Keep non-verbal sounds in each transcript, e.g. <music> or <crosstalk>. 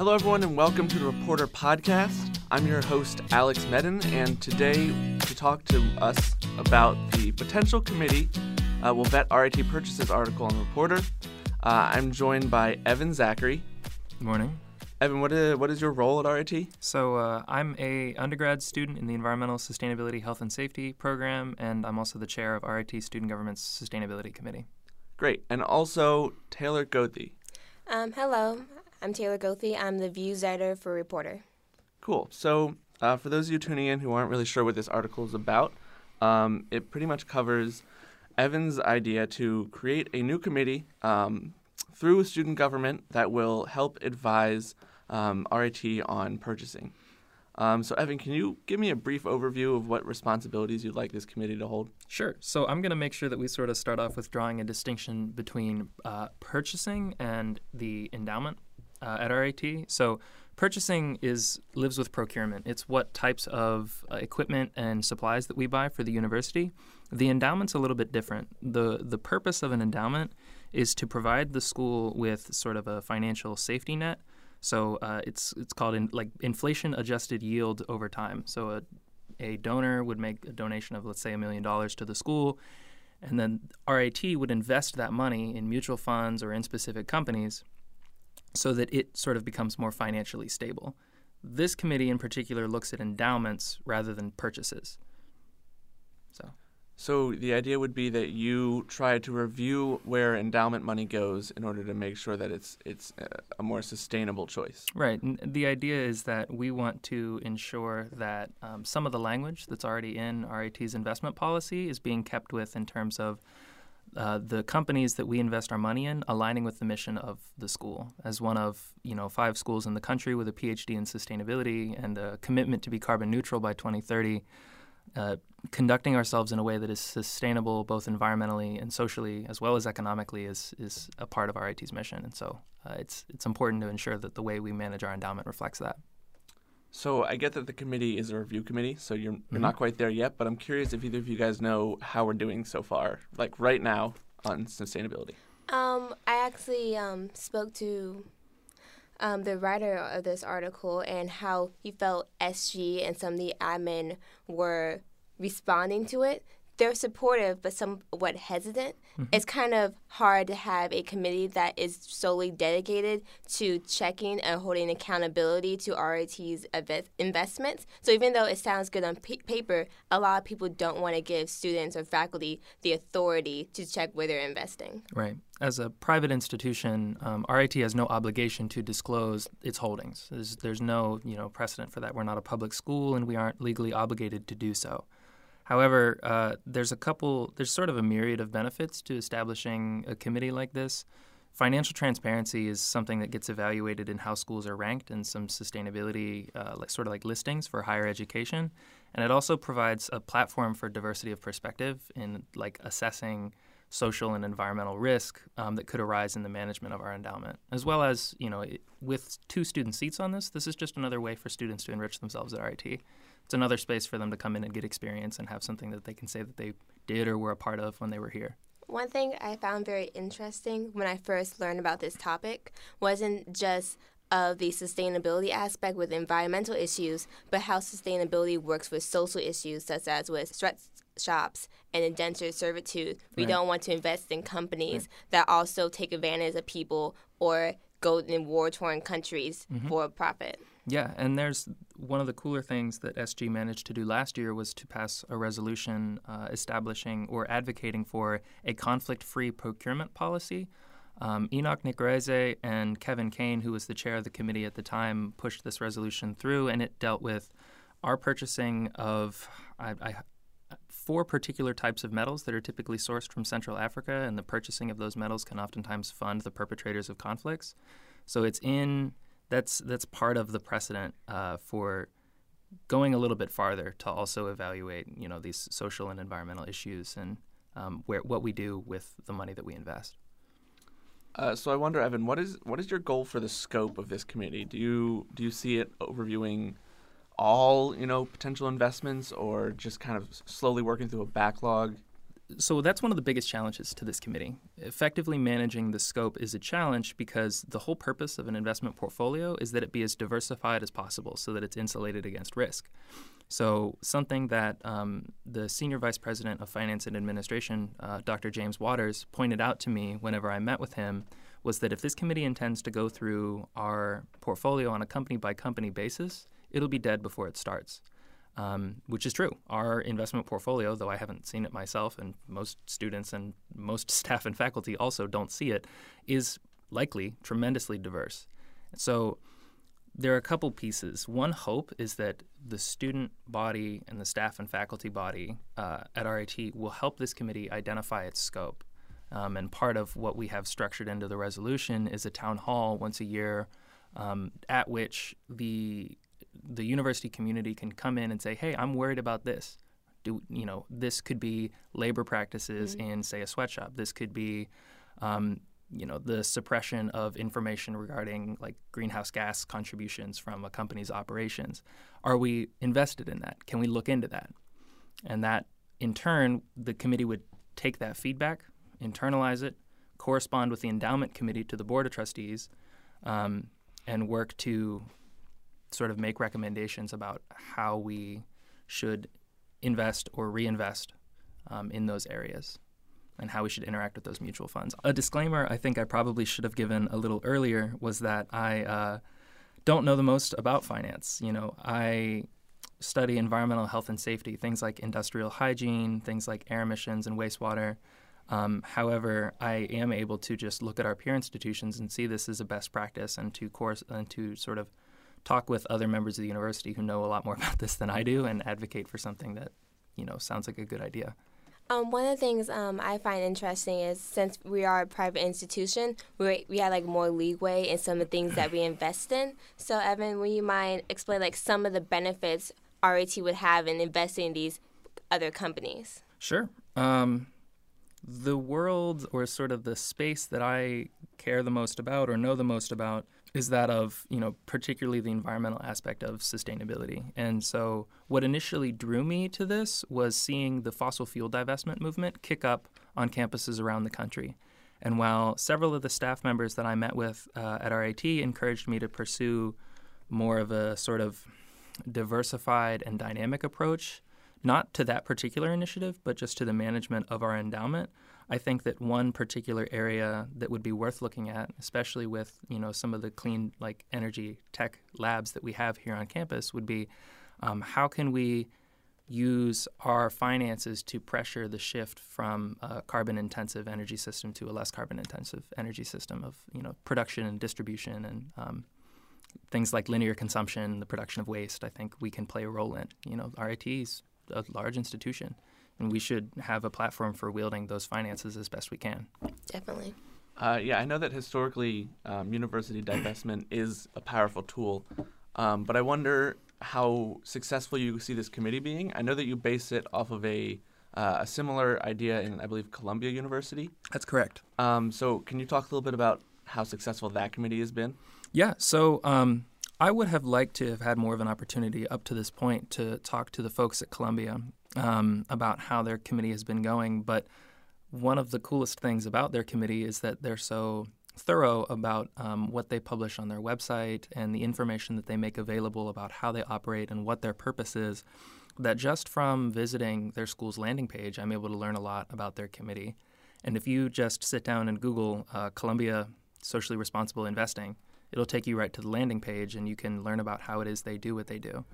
Hello, everyone, and welcome to the Reporter Podcast. I'm your host, Alex Medin, and today to talk to us about the potential committee uh, will vet RIT Purchases article on Reporter. Uh, I'm joined by Evan Zachary. Good morning. Evan, what is, what is your role at RIT? So uh, I'm a undergrad student in the Environmental Sustainability Health and Safety program, and I'm also the chair of RIT Student Government's Sustainability Committee. Great. And also Taylor Goethe. Um, hello, I'm Taylor Goethe. I'm the Views editor for Reporter. Cool. So, uh, for those of you tuning in who aren't really sure what this article is about, um, it pretty much covers Evan's idea to create a new committee um, through student government that will help advise um, RIT on purchasing. Um, so, Evan, can you give me a brief overview of what responsibilities you'd like this committee to hold? Sure. So, I'm going to make sure that we sort of start off with drawing a distinction between uh, purchasing and the endowment uh, at RIT. So, purchasing is lives with procurement. It's what types of uh, equipment and supplies that we buy for the university. The endowment's a little bit different. the The purpose of an endowment is to provide the school with sort of a financial safety net so uh, it's it's called in, like inflation adjusted yield over time. So a a donor would make a donation of let's say a million dollars to the school, and then RIT would invest that money in mutual funds or in specific companies, so that it sort of becomes more financially stable. This committee in particular looks at endowments rather than purchases. So. So the idea would be that you try to review where endowment money goes in order to make sure that it's it's a more sustainable choice. Right. The idea is that we want to ensure that um, some of the language that's already in RIT's investment policy is being kept with in terms of uh, the companies that we invest our money in aligning with the mission of the school as one of you know five schools in the country with a PhD in sustainability and a commitment to be carbon neutral by 2030 uh, conducting ourselves in a way that is sustainable both environmentally and socially as well as economically is is a part of RIT's mission and so uh, it's it's important to ensure that the way we manage our endowment reflects that. So I get that the committee is a review committee, so you're you're mm-hmm. not quite there yet, but I'm curious if either of you guys know how we're doing so far, like right now on sustainability. Um, I actually um, spoke to um, the writer of this article and how he felt SG and some of the admin were responding to it. They're supportive, but somewhat hesitant. Mm-hmm. It's kind of hard to have a committee that is solely dedicated to checking and holding accountability to RIT's investments. So even though it sounds good on p- paper, a lot of people don't want to give students or faculty the authority to check where they're investing. Right as a private institution, um, RIT has no obligation to disclose its holdings. There's, there's no you know precedent for that. We're not a public school, and we aren't legally obligated to do so. However, uh, there's a couple. There's sort of a myriad of benefits to establishing a committee like this. Financial transparency is something that gets evaluated in how schools are ranked in some sustainability, uh, like sort of like listings for higher education, and it also provides a platform for diversity of perspective in like assessing social and environmental risk um, that could arise in the management of our endowment, as well as you know, it, with two student seats on this, this is just another way for students to enrich themselves at RIT. It's another space for them to come in and get experience and have something that they can say that they did or were a part of when they were here. One thing I found very interesting when I first learned about this topic wasn't just of the sustainability aspect with environmental issues, but how sustainability works with social issues such as with sweatshops and indentured servitude. We right. don't want to invest in companies right. that also take advantage of people or go in war torn countries mm-hmm. for profit. Yeah, and there's one of the cooler things that SG managed to do last year was to pass a resolution uh, establishing or advocating for a conflict free procurement policy um, Enoch Nicorese and Kevin Kane, who was the chair of the committee at the time, pushed this resolution through, and it dealt with our purchasing of I, I, four particular types of metals that are typically sourced from Central Africa, and the purchasing of those metals can oftentimes fund the perpetrators of conflicts. So it's in that's that's part of the precedent uh, for going a little bit farther to also evaluate you know these social and environmental issues and um, where what we do with the money that we invest. Uh, so I wonder, Evan, what is what is your goal for the scope of this committee? Do you do you see it overviewing all you know potential investments, or just kind of slowly working through a backlog? So that's one of the biggest challenges to this committee. Effectively managing the scope is a challenge because the whole purpose of an investment portfolio is that it be as diversified as possible so that it's insulated against risk. So, something that um, the Senior Vice President of Finance and Administration, uh, Dr. James Waters, pointed out to me whenever I met with him was that if this committee intends to go through our portfolio on a company by company basis, it'll be dead before it starts. Um, which is true. Our investment portfolio, though I haven't seen it myself, and most students and most <laughs> staff and faculty also don't see it, is likely tremendously diverse. So there are a couple pieces. One hope is that the student body and the staff and faculty body uh, at RIT will help this committee identify its scope. Um, and part of what we have structured into the resolution is a town hall once a year um, at which the the university community can come in and say, "Hey, I'm worried about this." Do you know this could be labor practices mm-hmm. in, say, a sweatshop. This could be, um, you know, the suppression of information regarding like greenhouse gas contributions from a company's operations. Are we invested in that? Can we look into that? And that, in turn, the committee would take that feedback, internalize it, correspond with the endowment committee to the board of trustees, um, and work to sort of make recommendations about how we should invest or reinvest um, in those areas and how we should interact with those mutual funds. A disclaimer I think I probably should have given a little earlier was that I uh, don't know the most about finance. You know, I study environmental health and safety, things like industrial hygiene, things like air emissions and wastewater. Um, however, I am able to just look at our peer institutions and see this as a best practice and to course and to sort of talk with other members of the university who know a lot more <laughs> about this than I do and advocate for something that you know sounds like a good idea. Um, one of the things um, I find interesting is since we are a private institution, we we have like more leeway in some of the things that we <clears throat> invest in. So Evan, would you mind explain like some of the benefits RIT would have in investing in these other companies? Sure. Um, the world or sort of the space that I care the most about or know the most about is that of you know particularly the environmental aspect of sustainability. And so what initially drew me to this was seeing the fossil fuel divestment movement kick up on campuses around the country. And while several of the staff members that I met with uh, at RIT encouraged me to pursue more of a sort of diversified and dynamic approach, not to that particular initiative, but just to the management of our endowment, I think that one particular area that would be worth looking at, especially with you know some of the clean like energy tech labs that we have here on campus, would be um, how can we use our finances to pressure the shift from a carbon intensive energy system to a less carbon intensive energy system of you know production and distribution and um, things like linear consumption, the production of waste. I think we can play a role in. You know, RIT is a large institution and we should have a platform for wielding those finances as best we can. Definitely. Uh, yeah, I know that historically um, university divestment is a powerful tool, um, but I wonder how successful you see this committee being. I know that you base it off of a uh, a similar idea in, I believe, Columbia University. That's correct. Um, so, can you talk a little bit about how successful that committee has been? Yeah. So, um, I would have liked to have had more of an opportunity up to this point to talk to the folks at Columbia um, about how their committee has been going. But one of the coolest things about their committee is that they're so thorough about um, what they publish on their website and the information that they make available about how they operate and what their purpose is. That just from visiting their school's landing page, I'm able to learn a lot about their committee. And if you just sit down and Google uh, Columbia Socially Responsible Investing, it'll take you right to the landing page and you can learn about how it is they do what they do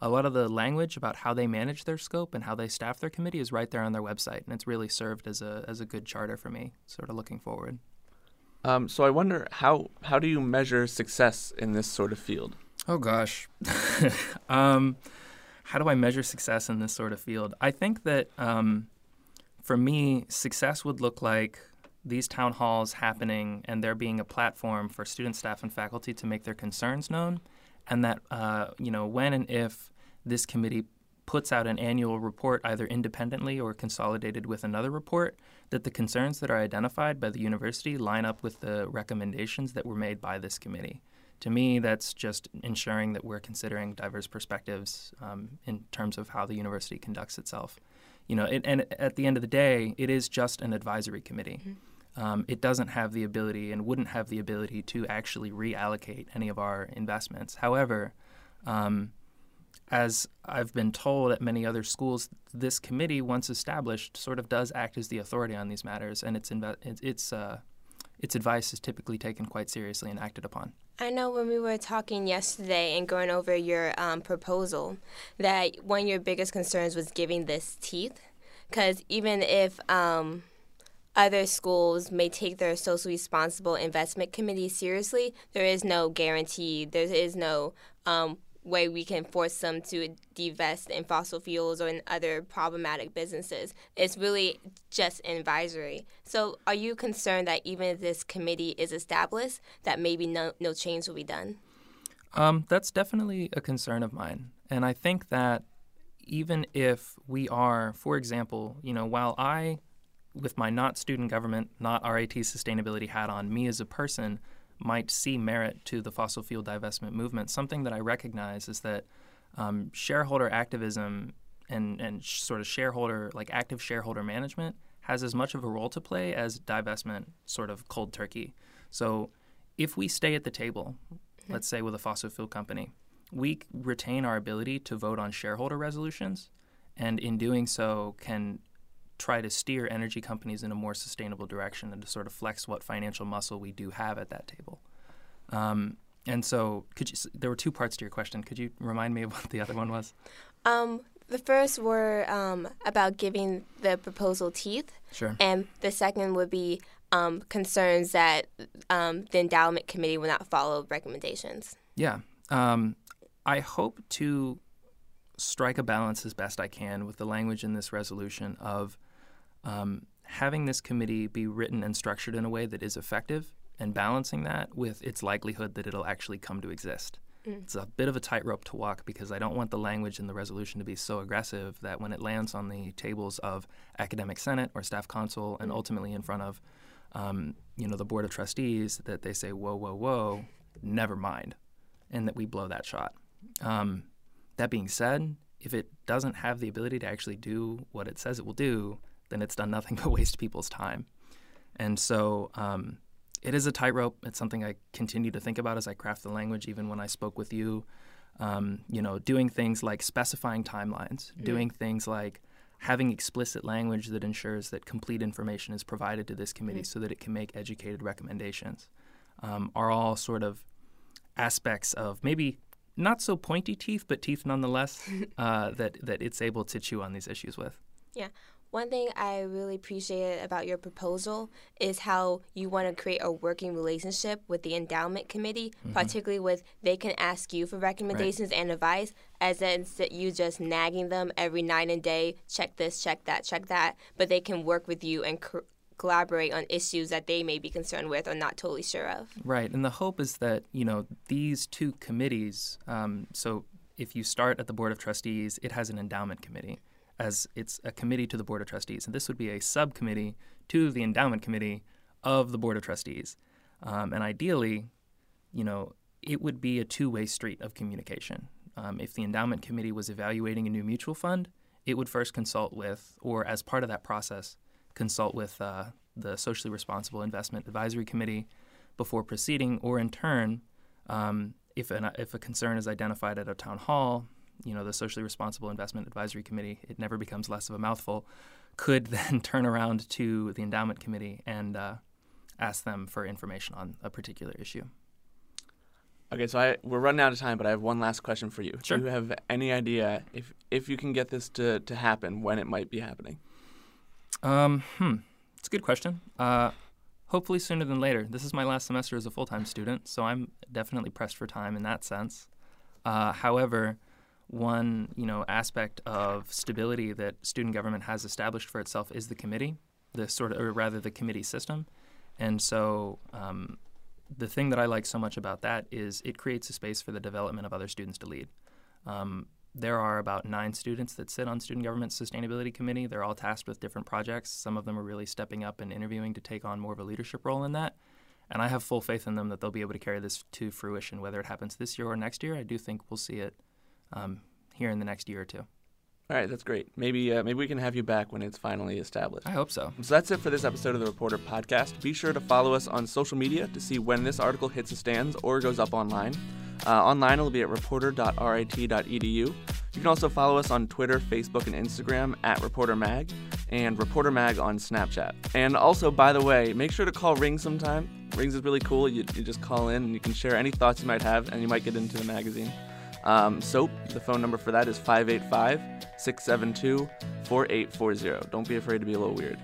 a lot of the language about how they manage their scope and how they staff their committee is right there on their website, and it's really served as a as a good charter for me, sort of looking forward. Um, so I wonder how how do you measure success in this sort of field? Oh gosh, <laughs> um, how do I measure success in this sort of field? I think that um, for me, success would look like these town halls happening and there being a platform for student, staff, and faculty to make their concerns known. And that uh, you know when and if this committee puts out an annual report either independently or consolidated with another report that the concerns that are identified by the university line up with the recommendations that were made by this committee. To me that's just ensuring that we're considering diverse perspectives um, in terms of how the university conducts itself you know, it, and at the end of the day, it is just an advisory committee. Mm-hmm. Um, it doesn't have the ability and wouldn't have the ability to actually reallocate any of our investments. However, um, as I've been told at many other schools, this committee, once established, sort of does act as the authority on these matters, and its inve- its uh, its advice is typically taken quite seriously and acted upon. I know when we were talking yesterday and going over your um, proposal that one of your biggest concerns was giving this teeth, because even if um, other schools may take their socially responsible investment committee seriously, there is no guarantee. There is no um, way we can force them to divest in fossil fuels or in other problematic businesses. It's really just advisory. So, are you concerned that even if this committee is established, that maybe no, no change will be done? Um, that's definitely a concern of mine. And I think that even if we are, for example, you know, while I, with my not student government, not RIT sustainability hat on, me as a person, might see merit to the fossil fuel divestment movement, something that I recognize is that um, shareholder activism and, and sh- sort of shareholder, like active shareholder management, has as much of a role to play as divestment, sort of cold turkey. So if we stay at the table, mm-hmm. let's say with a fossil fuel company, we retain our ability to vote on shareholder resolutions, and in doing so, can try to steer energy companies in a more sustainable direction and to sort of flex what financial muscle we do have at that table. Um, and so, could you? There were two parts to your question. Could you remind me of what the other one was? Um, the first were um, about giving the proposal teeth. Sure. And the second would be um, concerns that um, the endowment committee will not follow recommendations. Yeah. Um, I hope to strike a balance as best I can with the language in this resolution of um, having this committee be written and structured in a way that is effective and balancing that with its likelihood that it'll actually come to exist. Mm. It's a bit of a tightrope to walk because I don't want the language in the resolution to be so aggressive that when it lands on the tables of academic senate or staff council and mm. ultimately in front of um, you know the board of trustees that they say whoa whoa whoa never mind and that we blow that shot. Um, that being said, if it doesn't have the ability to actually do what it says it will do, then it's done nothing <laughs> but waste people's time. And so um, it is a tightrope. It's something I continue to think about as I craft the language, even when I spoke with you. Um, you know, doing things like specifying timelines, mm-hmm. doing things like having explicit language that ensures that complete information is provided to this committee mm-hmm. so that it can make educated recommendations um, are all sort of aspects of maybe not so pointy teeth, but teeth nonetheless <laughs> uh, that that it's able to chew on these issues with. Yeah. One thing I really appreciate about your proposal is how you want to create a working relationship with the endowment committee, mm-hmm. particularly with they can ask you for recommendations right. and advice, as instead you just nagging them every night and day, check this, check that, check that, but they can work with you and cr- collaborate on issues that they may be concerned with or not totally sure of. Right, and the hope is that you know these two committees. Um, so if you start at the board of trustees, it has an endowment committee as it's a committee to the Board of Trustees. And this would be a subcommittee to the Endowment Committee of the Board of Trustees. Um, and ideally, you know, it would be a two way street of communication. Um, if the Endowment Committee was evaluating a new mutual fund, it would first consult with, or as part of that process, consult with uh, the Socially Responsible Investment Advisory Committee before proceeding, or in turn, um, if, an, if a concern is identified at a town hall, you know, the socially responsible investment advisory committee, it never becomes less of a mouthful, could <laughs> then turn around to the endowment committee and uh, ask them for information on a particular issue. Okay, so I, we're running out of time, but I have one last question for you. Sure. Do you have any idea if if you can get this to, to happen, when it might be happening? Um, hmm, it's a good question. Uh, hopefully sooner than later. This is my last semester as a full time student, so I'm definitely pressed for time in that sense. Uh, however, one you know aspect of stability that student government has established for itself is the committee, the sort of or rather the committee system, and so. Um, the thing that I like so much about that is it creates a space for the development of other students to lead. Um, there are about nine students that sit on Student Government Sustainability Committee. They're all tasked with different projects. Some of them are really stepping up and interviewing to take on more of a leadership role in that. And I have full faith in them that they'll be able to carry this to fruition, whether it happens this year or next year. I do think we'll see it um, here in the next year or two. All right, that's great. Maybe uh, maybe we can have you back when it's finally established. I hope so. So that's it for this episode of the Reporter Podcast. Be sure to follow us on social media to see when this article hits the stands or goes up online. Uh, online, it'll be at reporter.rit.edu. You can also follow us on Twitter, Facebook, and Instagram at ReporterMag and ReporterMag on Snapchat. And also, by the way, make sure to call Ring sometime. Rings is really cool. You, you just call in and you can share any thoughts you might have, and you might get into the magazine. Um, SOAP, the phone number for that is 585 672 4840. Don't be afraid to be a little weird.